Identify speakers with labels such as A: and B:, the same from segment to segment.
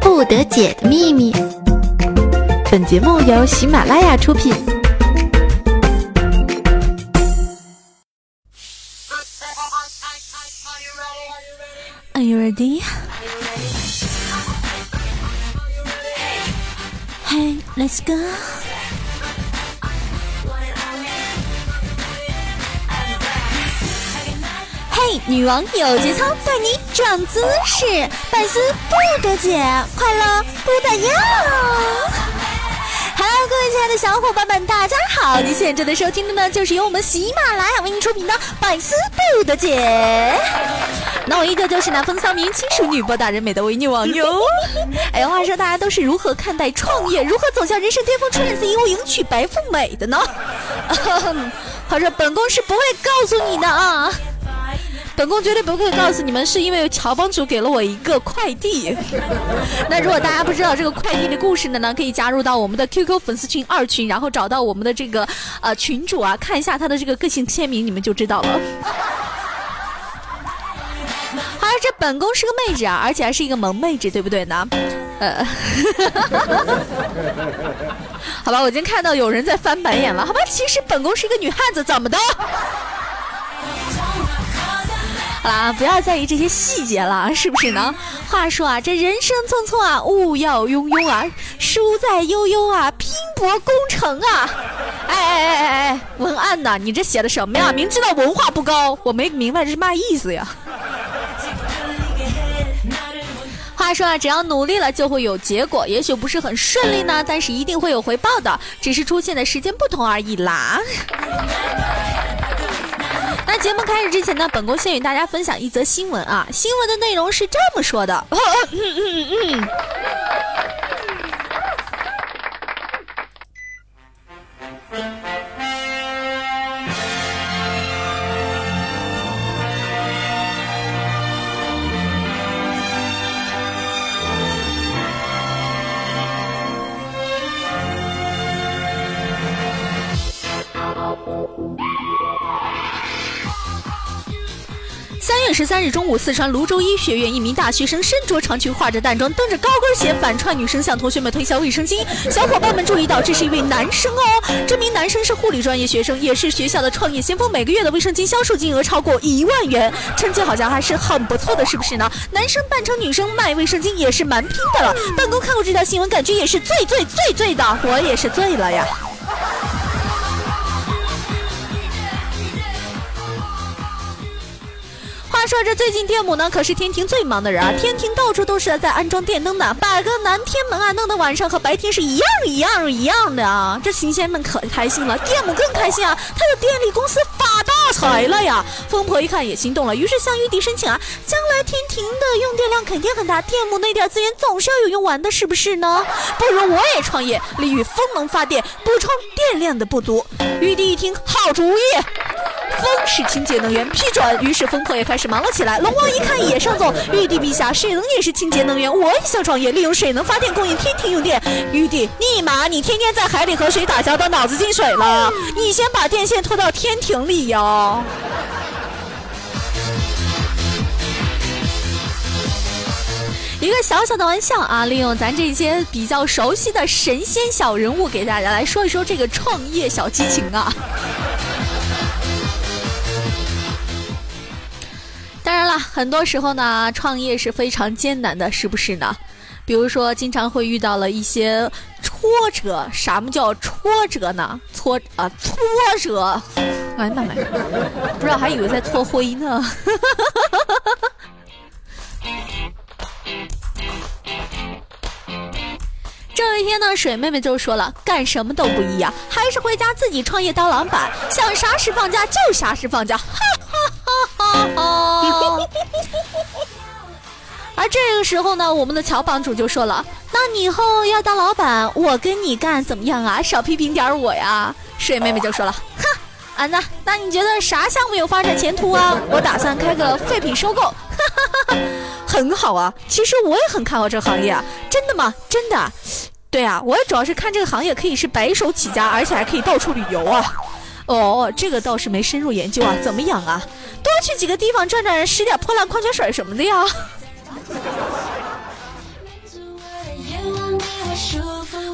A: 不得解的秘密。本节目由喜马拉雅出品。
B: Are you ready? Hey, let's go. 嘿，女王有节操，带你涨姿势，百思不得解，快乐不得要。Hello，各位亲爱的小伙伴们，大家好！你现在正在收听的呢，就是由我们喜马拉雅为您出品的《百思不得解》。那我依旧就是那风骚名轻熟女播大人美的伪女王哟。哎，话说大家都是如何看待创业，如何走向人生巅峰，出任 CEO，迎娶白富美的呢？话说本宫是不会告诉你的啊。本宫绝对不会告诉你们，是因为乔帮主给了我一个快递。那如果大家不知道这个快递的故事呢，呢可以加入到我们的 QQ 粉丝群二群，然后找到我们的这个呃群主啊，看一下他的这个个性签名，你们就知道了。好，这本宫是个妹子啊，而且还是一个萌妹子，对不对呢？呃，好吧，我已经看到有人在翻白眼了。好吧，其实本宫是一个女汉子，怎么的？好啦，不要在意这些细节了，是不是呢？话说啊，这人生匆匆啊，勿要庸庸啊，书在悠悠啊，拼搏攻城啊！哎哎哎哎哎，文案呢？你这写的什么呀？明知道文化不高，我没明白这是嘛意思呀？话说啊，只要努力了就会有结果，也许不是很顺利呢，但是一定会有回报的，只是出现的时间不同而已啦。那节目开始之前呢，本宫先与大家分享一则新闻啊。新闻的内容是这么说的。十三日中午，四川泸州医学院一名大学生身着长裙，化着淡妆，蹬着高跟鞋，反串女生向同学们推销卫生巾。小伙伴们注意到，这是一位男生哦。这名男生是护理专业学生，也是学校的创业先锋，每个月的卫生巾销售金额超过一万元，成绩好像还是很不错的，是不是呢？男生扮成女生卖卫生巾也是蛮拼的了。办公看过这条新闻，感觉也是醉醉醉醉的，我也是醉了呀。话说这最近电母呢，可是天庭最忙的人啊！天庭到处都是在安装电灯的，摆个南天门啊，弄得晚上和白天是一样一样一样的啊！这神仙们可开心了，电母更开心啊！他的电力公司发大财了呀！疯婆一看也心动了，于是向玉帝申请啊，将来天庭的用电量肯定很大，电母那点资源总是要有用完的，是不是呢？不如我也创业，利用风能发电，补充电量的不足。玉帝一听，好主意，风是清洁能源，批准。于是风婆也开始。忙了起来，龙王一看也上奏：玉帝陛下，水能也是清洁能源，我也想创业，利用水能发电供应天庭用电。玉帝，尼玛，你天天在海里和水打交道，脑子进水了？你先把电线拖到天庭里呀！一个小小的玩笑啊，利用咱这些比较熟悉的神仙小人物，给大家来说一说这个创业小激情啊。了，很多时候呢，创业是非常艰难的，是不是呢？比如说，经常会遇到了一些挫折。什么叫挫折呢？挫啊，挫折！哎妈妈，不知道还以为在搓灰呢。这一天呢，水妹妹就说了：“干什么都不易呀，还是回家自己创业当老板，想啥时放假就啥时放假。”哈哈哈哈！而这个时候呢，我们的乔帮主就说了：“那你以后要当老板，我跟你干怎么样啊？少批评点我呀！”水妹妹就说了：“哼，安娜，那你觉得啥项目有发展前途啊？我打算开个废品收购，哈哈哈，很好啊。其实我也很看好这个行业啊，真的吗？真的。对啊，我也主要是看这个行业可以是白手起家，而且还可以到处旅游啊。哦，这个倒是没深入研究啊，怎么养啊？多去几个地方转转，拾点破烂矿泉水什么的呀。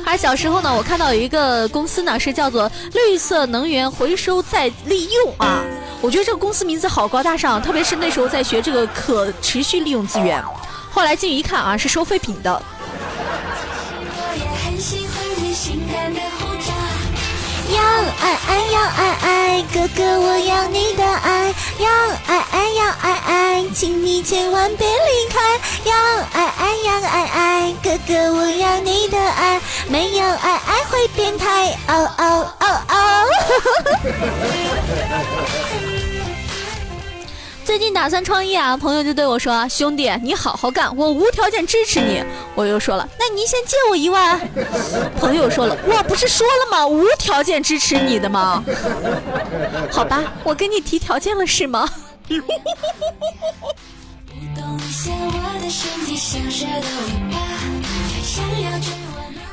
B: 而小时候呢，我看到有一个公司呢，是叫做绿色能源回收再利用啊。我觉得这个公司名字好高大上，特别是那时候在学这个可持续利用资源。后来进去一看啊，是收废品的。
C: 要爱爱要爱爱，哥哥我要你的爱。要爱爱要爱爱，请你千万别离开。要爱爱要爱爱，哥哥我要你的爱。没有爱爱会变态。哦哦哦哦。
B: 最近打算创业啊，朋友就对我说：“兄弟，你好好干，我无条件支持你。”我又说了：“那您先借我一万。”朋友说了：“我不是说了吗？无条件支持你的吗？”好吧，我跟你提条件了是吗？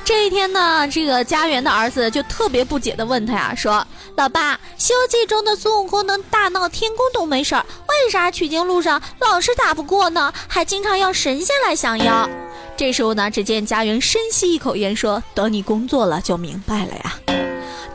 B: 这一天呢，这个家园的儿子就特别不解的问他呀，说：“老爸，《西游记》中的孙悟空能大闹天宫都没事儿，为啥取经路上老是打不过呢？还经常要神仙来降妖？”这时候呢，只见家园深吸一口烟，说：“等你工作了就明白了呀。”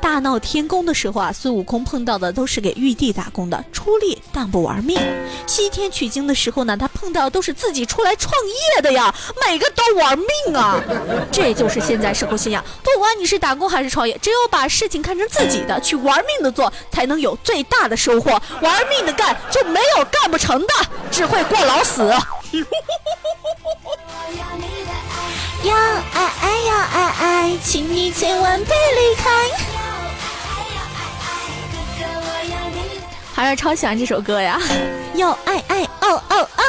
B: 大闹天宫的时候啊，孙悟空碰到的都是给玉帝打工的，出力但不玩命；西天取经的时候呢，他碰到都是自己出来创业的呀，每个都玩命啊！这就是现在社会现象，不管你是打工还是创业，只有把事情看成自己的，去玩命的做，才能有最大的收获。玩命的干就没有干不成的，只会过劳死。
C: 要爱爱要爱爱，请你千万别离开。
B: 还是超喜欢这首歌呀！
C: 要爱爱哦哦哦！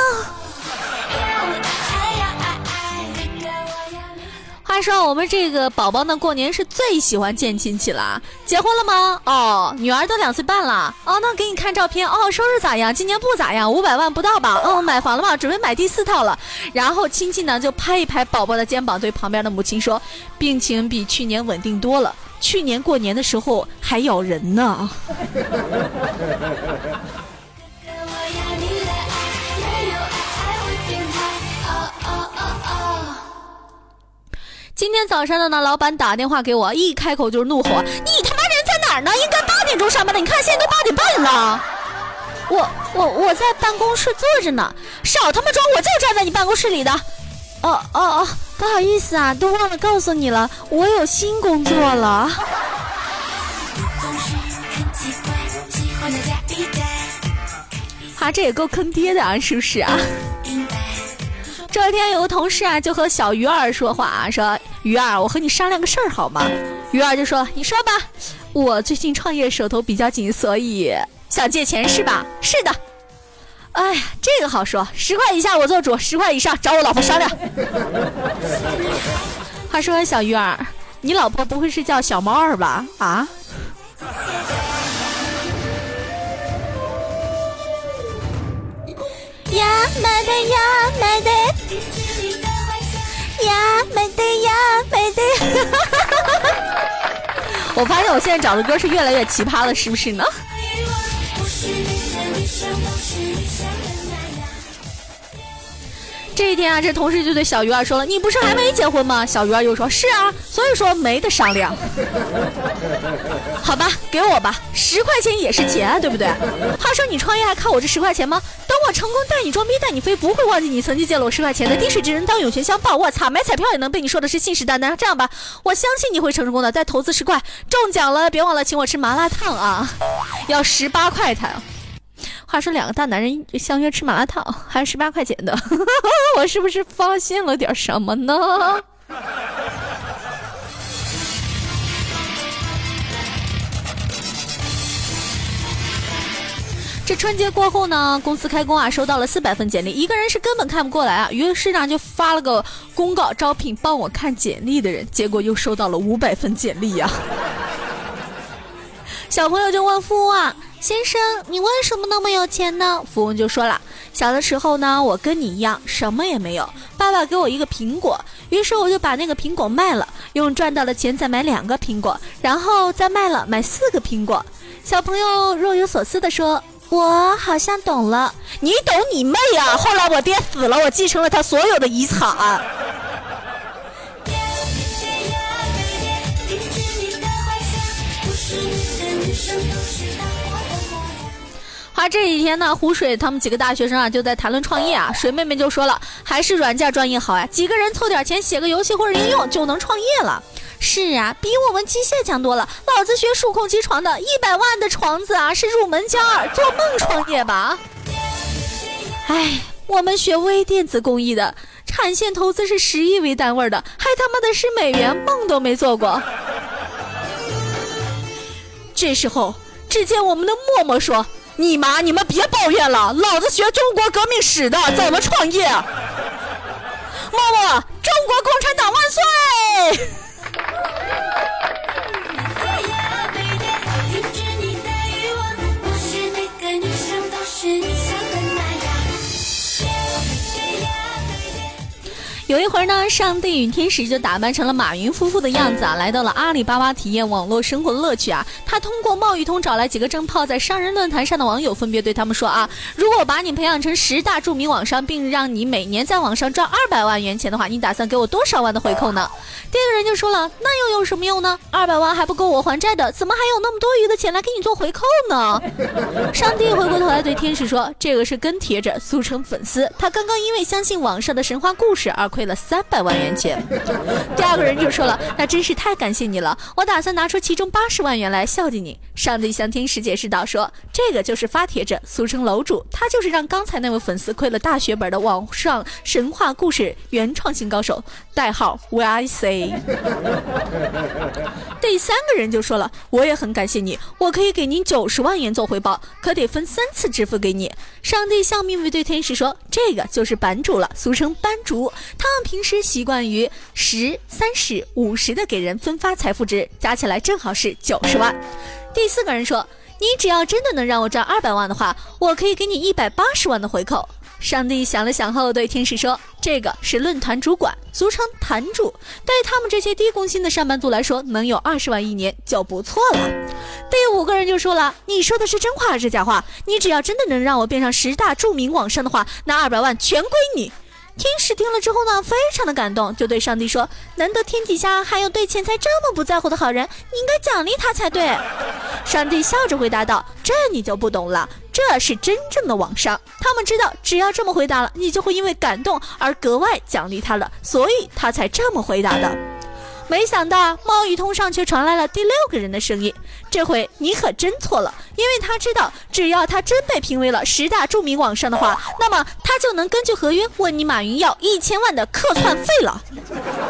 B: 话说我们这个宝宝呢，过年是最喜欢见亲戚了。结婚了吗？哦，女儿都两岁半了。哦，那给你看照片。哦，收入咋样？今年不咋样，五百万不到吧？哦，买房了吗？准备买第四套了。然后亲戚呢就拍一拍宝宝的肩膀，对旁边的母亲说：“病情比去年稳定多了。”去年过年的时候还咬人呢。今天早上的呢，老板打电话给我，一开口就是怒吼：“你他妈人在哪儿呢？应该八点钟上班的，你看现在都八点半了。”我我我在办公室坐着呢，少他妈装，我就站在你办公室里的。哦哦哦。不好意思啊，都忘了告诉你了，我有新工作了。啊，这也够坑爹的啊，是不是啊？这天有个同事啊，就和小鱼儿说话啊，说鱼儿，我和你商量个事儿好吗？鱼儿就说，你说吧，我最近创业手头比较紧，所以想借钱是吧？是的。哎呀，这个好说，十块以下我做主，十块以上找我老婆商量。话说小鱼儿，你老婆不会是叫小猫儿吧？啊？
C: 呀买的呀买的，呀买的呀买的。
B: 我发现我现在找的歌是越来越奇葩了，是不是呢？这一天啊，这同事就对小鱼儿说了：“你不是还没结婚吗？”小鱼儿又说：“是啊，所以说没得商量。”好吧，给我吧，十块钱也是钱，对不对？话说你创业还靠我这十块钱吗？等我成功带你装逼带你飞，不会忘记你曾经借了我十块钱的。滴水之恩当涌泉相报。我操，买彩票也能被你说的是信誓旦旦。这样吧，我相信你会成功的。再投资十块，中奖了别忘了请我吃麻辣烫啊，要十八块才。话说两个大男人相约吃麻辣烫，还是十八块钱的，我是不是发现了点什么呢？这春节过后呢，公司开工啊，收到了四百份简历，一个人是根本看不过来啊，于是呢就发了个公告招聘帮我看简历的人，结果又收到了五百份简历呀。小朋友就问富翁啊。先生，你为什么那么有钱呢？富翁就说了，小的时候呢，我跟你一样，什么也没有。爸爸给我一个苹果，于是我就把那个苹果卖了，用赚到的钱再买两个苹果，然后再卖了，买四个苹果。小朋友若有所思地说，我好像懂了，你懂你妹啊。后来我爹死了，我继承了他所有的遗产啊。啊，这几天呢，湖水他们几个大学生啊就在谈论创业啊。水妹妹就说了，还是软件专业好呀，几个人凑点钱写个游戏或者应用就能创业了。是啊，比我们机械强多了。老子学数控机床的，一百万的床子啊是入门价儿，做梦创业吧。哎，我们学微电子工艺的，产线投资是十亿为单位的，还他妈的是美元，梦都没做过。这时候，只见我们的默默说。你妈！你们别抱怨了，老子学中国革命史的，怎么创业？默默，中国共产党万岁！有一会儿呢，上帝与天使就打扮成了马云夫妇的样子啊，来到了阿里巴巴体验网络生活的乐趣啊。他通过贸易通找来几个正泡在商人论坛上的网友，分别对他们说啊：如果我把你培养成十大著名网商，并让你每年在网上赚二百万元钱的话，你打算给我多少万的回扣呢？第一个人就说了：那又有什么用呢？二百万还不够我还债的，怎么还有那么多余的钱来给你做回扣呢？上帝回过头来对天使说：这个是跟帖者，俗称粉丝，他刚刚因为相信网上的神话故事而亏。亏了三百万元钱，第二个人就说了：“那真是太感谢你了，我打算拿出其中八十万元来孝敬你。”上帝向天使解释道：“说这个就是发帖者，俗称楼主，他就是让刚才那位粉丝亏了大血本的网上神话故事原创性高手，代号 V I C。”第三个人就说了：“我也很感谢你，我可以给您九十万元做回报，可得分三次支付给你。”上帝笑眯眯对天使说：“这个就是版主了，俗称班主，他。”平时习惯于十、三十、五十的给人分发财富值，加起来正好是九十万。第四个人说：“你只要真的能让我赚二百万的话，我可以给你一百八十万的回扣。”上帝想了想后对天使说：“这个是论坛主管，俗称坛主，对他们这些低工薪的上班族来说，能有二十万一年就不错了。”第五个人就说了：“你说的是真话还是假话？你只要真的能让我变上十大著名网商的话，那二百万全归你。”天使听了之后呢，非常的感动，就对上帝说：“难得天底下还有对钱财这么不在乎的好人，你应该奖励他才对。”上帝笑着回答道：“这你就不懂了，这是真正的网商，他们知道只要这么回答了，你就会因为感动而格外奖励他了，所以他才这么回答的。”没想到贸易通上却传来了第六个人的声音。这回你可真错了，因为他知道，只要他真被评为了十大著名网商的话，那么他就能根据合约问你马云要一千万的客串费了。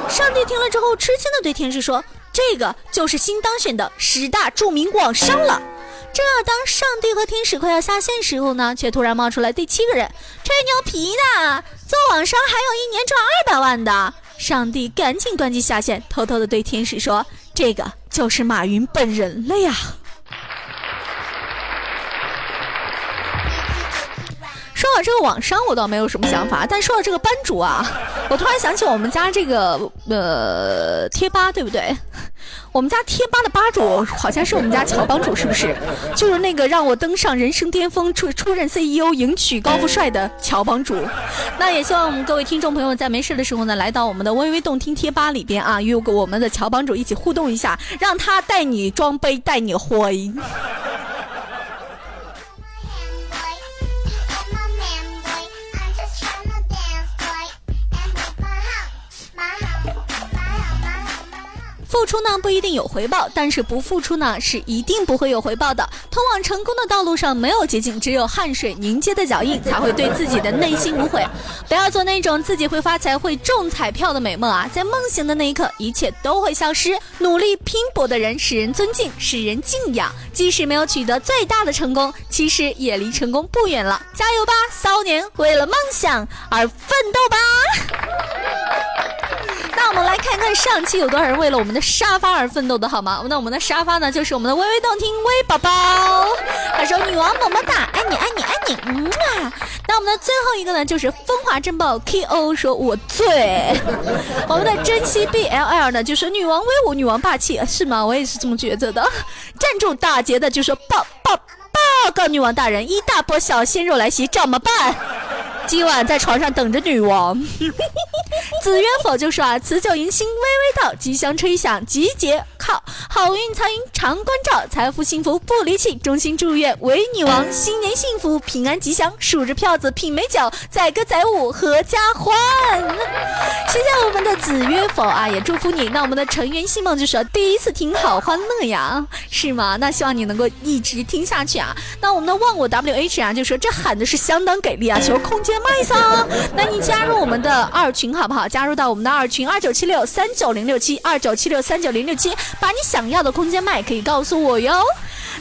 B: 上帝听了之后，吃惊的对天使说：“这个就是新当选的十大著名网商了。”正要当上帝和天使快要下线时候呢，却突然冒出来第七个人，吹牛皮呢，做网商还有一年赚二百万的。上帝赶紧端机下线，偷偷的对天使说：“这个就是马云本人了呀。”说到这个网商，我倒没有什么想法，但说到这个班主啊，我突然想起我们家这个呃贴吧，对不对？我们家贴吧的吧主好像是我们家乔帮主，是不是？就是那个让我登上人生巅峰、出出任 CEO、迎娶高富帅的乔帮主。那也希望我们各位听众朋友在没事的时候呢，来到我们的微微动听贴吧里边啊，与我们的乔帮主一起互动一下，让他带你装杯，带你灰。付出呢不一定有回报，但是不付出呢是一定不会有回报的。通往成功的道路上没有捷径，只有汗水凝结的脚印才会对自己的内心无悔。不要做那种自己会发财、会中彩票的美梦啊！在梦醒的那一刻，一切都会消失。努力拼搏的人使人尊敬，使人敬仰。即使没有取得最大的成功，其实也离成功不远了。加油吧，骚年！为了梦想而奋斗吧！我们来看看上期有多少人为了我们的沙发而奋斗的好吗？那我们的沙发呢，就是我们的微微动听微宝宝。他说：“女王么么哒，爱你爱你爱你。”嗯啊。那我们的最后一个呢，就是风华正茂 K.O. 说：“我最。”我们的珍惜 B.L.L 呢，就说：“女王威武，女王霸气，是吗？我也是这么觉得的。”站住打劫的就说：“报报报告，女王大人，一大波小鲜肉来袭，怎么办？”今晚在床上等着女王。子曰否就说啊，辞酒迎新微微到，吉祥吹响集结靠，好运财运常关照，财富幸福不离弃，衷心祝愿韦女王新年幸福平安吉祥，数着票子品美酒，载歌载舞合家欢。谢谢我们的子曰否啊，也祝福你。那我们的成员希梦就说第一次听好欢乐呀，是吗？那希望你能够一直听下去啊。那我们的忘我 W H 啊就说这喊的是相当给力啊，求空间麦桑。那你加入我们的二群好不好？加入到我们的二群二九七六三九零六七二九七六三九零六七，把你想要的空间麦可以告诉我哟。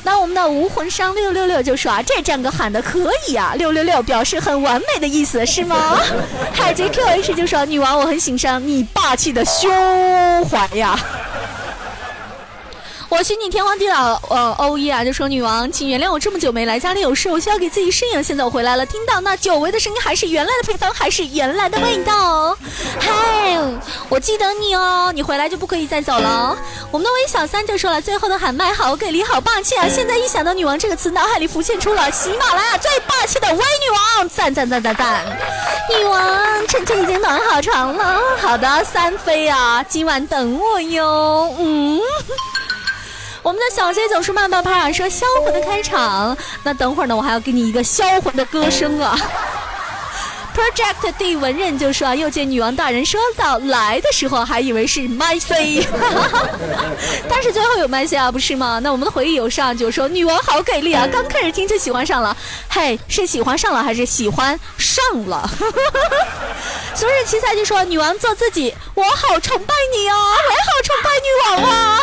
B: 那我们的无魂商六六六就说啊，这战歌喊的可以啊，六六六表示很完美的意思是吗？海贼 QH 就说女王我很欣赏你霸气的胸怀呀。我寻你天荒地老，呃，欧一啊就说女王，请原谅我这么久没来，家里有事，我需要给自己适应。现在我回来了，听到那久违的声音，还是原来的配方，还是原来的味道。嗨，我记得你哦，你回来就不可以再走了。我们的微小三就说了，最后的喊麦好给力，好霸气啊！现在一想到女王这个词，脑海里浮现出了喜马拉雅最霸气的微女王，赞赞赞赞赞！女王，臣妾已经暖好床了。好的，三妃啊，今晚等我哟。嗯。我们的小 J 总是慢半拍啊，说销魂的开场。那等会儿呢，我还要给你一个销魂的歌声啊。Project D 文任就说啊，又见女王大人说到来的时候，还以为是麦 C，但是最后有麦 C 啊，不是吗？那我们的回忆有上就说女王好给力啊，刚开始听就喜欢上了。嘿，是喜欢上了还是喜欢上了？昨日奇才就说女王做自己，我好崇拜你哦，我也好崇拜女王啊。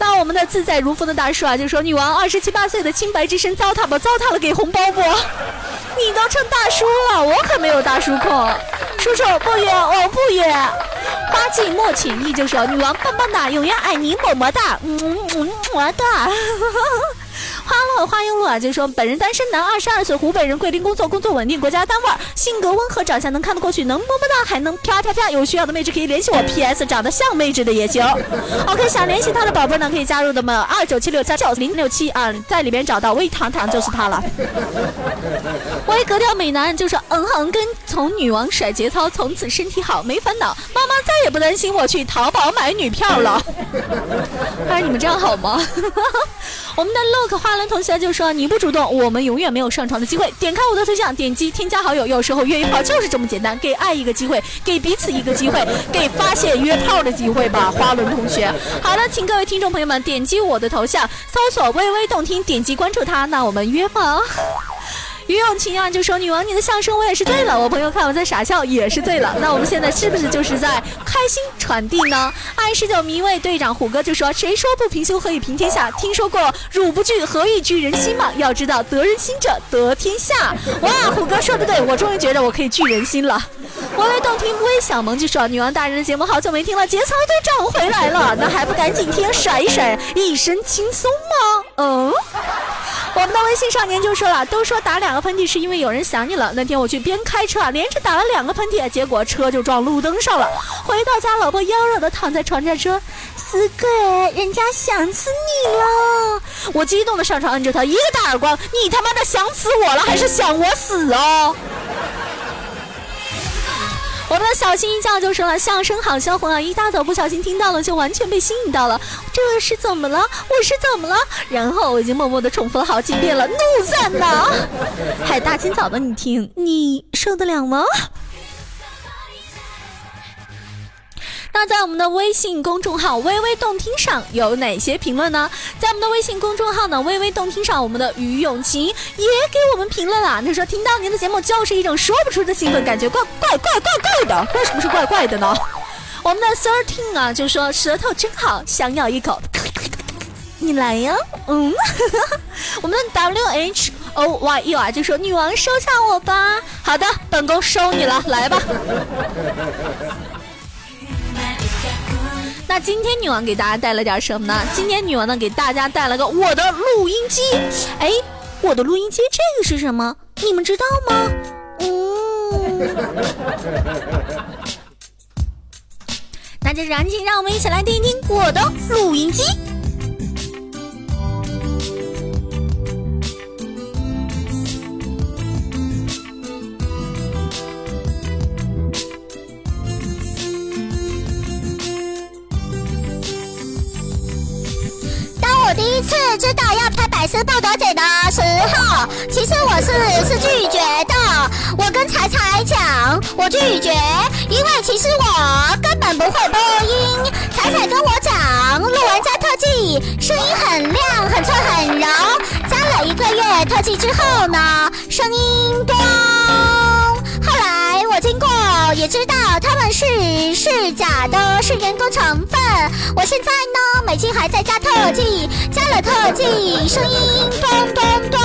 B: 那我们的自在如风的大叔啊，就说女王二十七八岁的清白之身糟蹋不？糟蹋了给红包不？你都成大叔了，我可没有大叔控。叔叔不约，我不约。花季莫浅意就说女王棒棒哒，永远爱你么么哒，嗯嗯么哒。花落花拥路啊，就说本人单身男，二十二岁，湖北人，桂林工作，工作稳定，国家单位，性格温和，长相能看得过去，能摸摸到，还能啪啪啪。有需要的妹子可以联系我，P.S. 长得像妹子的也行。OK，想联系他的宝贝呢，可以加入的么二九七六三九零六七啊，在里面找到微糖糖就是他了。微格调美男就说嗯哼，跟从女王甩节操，从此身体好，没烦恼，妈妈再也不担心我去淘宝买女票了。哎，你们这样好吗？我们的 Look 花轮同学就说：“你不主动，我们永远没有上床的机会。点开我的头像，点击添加好友，有时候约一炮就是这么简单。给爱一个机会，给彼此一个机会，给发现约炮的机会吧。”花轮同学，好了，请各位听众朋友们点击我的头像，搜索“微微动听”，点击关注他，那我们约吗？于永晴啊，就说女王你的笑声我也是醉了，我朋友看我在傻笑也是醉了。那我们现在是不是就是在开心传递呢？爱十九迷位队长虎哥就说：谁说不平胸何以平天下？听说过汝不惧何以惧人心吗？要知道得人心者得天下。哇，虎哥说的对，我终于觉得我可以拒人心了。微微动听微小萌就说：女王大人的节目好久没听了，节操都长回来了，那还不赶紧听甩一甩，一身轻松吗？嗯。我们的微信少年就说了，都说打两个喷嚏是因为有人想你了。那天我去边开车啊，连着打了两个喷嚏，结果车就撞路灯上了。回到家，老婆妖娆的躺在床上说：“死鬼，人家想死你了。”我激动的上床摁着她一个大耳光，你他妈的想死我了，还是想我死哦？我们的小新一叫就说了，相声好销魂啊！一大早不小心听到了，就完全被吸引到了。这是怎么了？我是怎么了？然后我已经默默的重复了好几遍了，怒赞呐！还大清早的你听，你受得了吗？那在我们的微信公众号“微微动听”上有哪些评论呢？在我们的微信公众号呢“微微动听”上，我们的于永琴也给我们评论了。他说：“听到您的节目就是一种说不出的兴奋，感觉怪怪怪怪怪的。为什么是怪怪的呢？”我们的 Thirteen 啊就说：“舌头真好，想咬一口。”你来呀，嗯。我们的 W H O Y U 啊就说：“女王收下我吧。”好的，本宫收你了，来吧。那今天女王给大家带了点什么呢？今天女王呢给大家带了个我的录音机。哎，我的录音机，这个是什么？你们知道吗？嗯，那就赶紧让我们一起来听一听我的录音机。
C: 是不得解的时候，其实我是是拒绝的。我跟彩彩讲，我拒绝，因为其实我根本不会播音。彩彩跟我讲，录完加特技，声音很亮、很脆、很柔。加了一个月特技之后呢，声音多。也知道他们是是假的，是人工成分。我现在呢，每期还在加特技，加了特技，声音咚咚咚。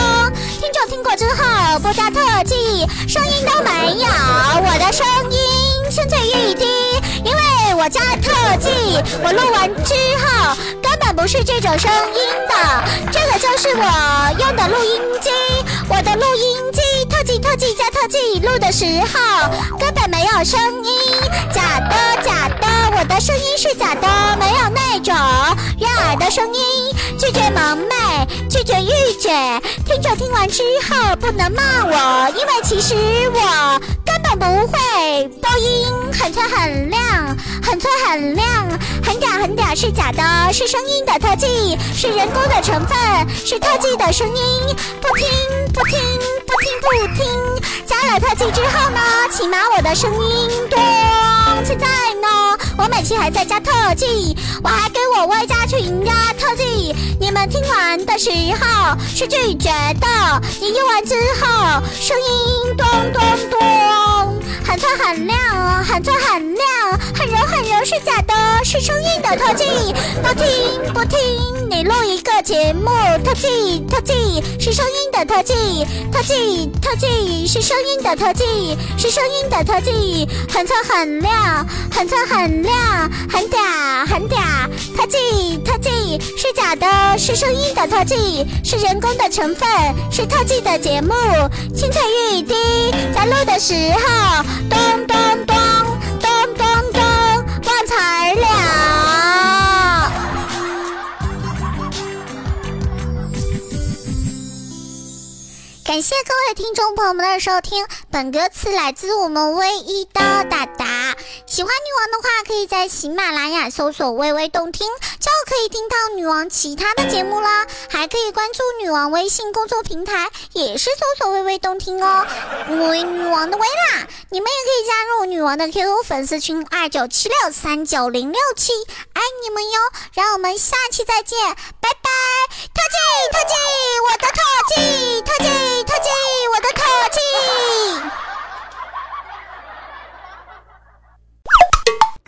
C: 听众听过之后不加特技，声音都没有。我的声音清脆欲滴，因为我加特技，我录完之后根本不是这种声音的。这个就是我用的录音机，我的录音机特技特技加特技录的时候根本好声音，假的假的，我的声音是假的，没有那种悦耳的声音。拒绝萌妹，拒绝御姐，听着听完之后不能骂我，因为其实我根本不会播音，很脆很亮，很脆很亮，很嗲很嗲是假的，是声音的特技，是人工的成分，是特技的声音，不听不听不听不听，加了特技之后呢，起码我的声音多。现在呢，我每期还在加特技，我还给我外加群加特技。你们听完的时候是拒绝的，你用完之后声音咚咚，很亮啊，很脆很亮，很柔很柔是假，是声音的特技。不听不听，你录一个节目，特技特技是声音的特技，特技特技是声音的特技，是声音的特技，很脆很亮，很脆很亮，很嗲很嗲，特技特技是假的。是声音的特技，是人工的成分，是特技的节目。清脆欲滴，在录的时候，咚咚咚咚咚感谢各位听众朋友们的收听，本歌词来自我们唯一的达达。喜欢女王的话，可以在喜马拉雅搜索“微微动听”，就可以听到女王其他的节目啦。还可以关注女王微信公众平台，也是搜索“微微动听”哦。为女王的微啦，你们也可以加入女王的 QQ 粉丝群二九七六三九零六七，爱你们哟！让我们下期再见，拜拜！特技特技，我的特技特技特技，我的特技。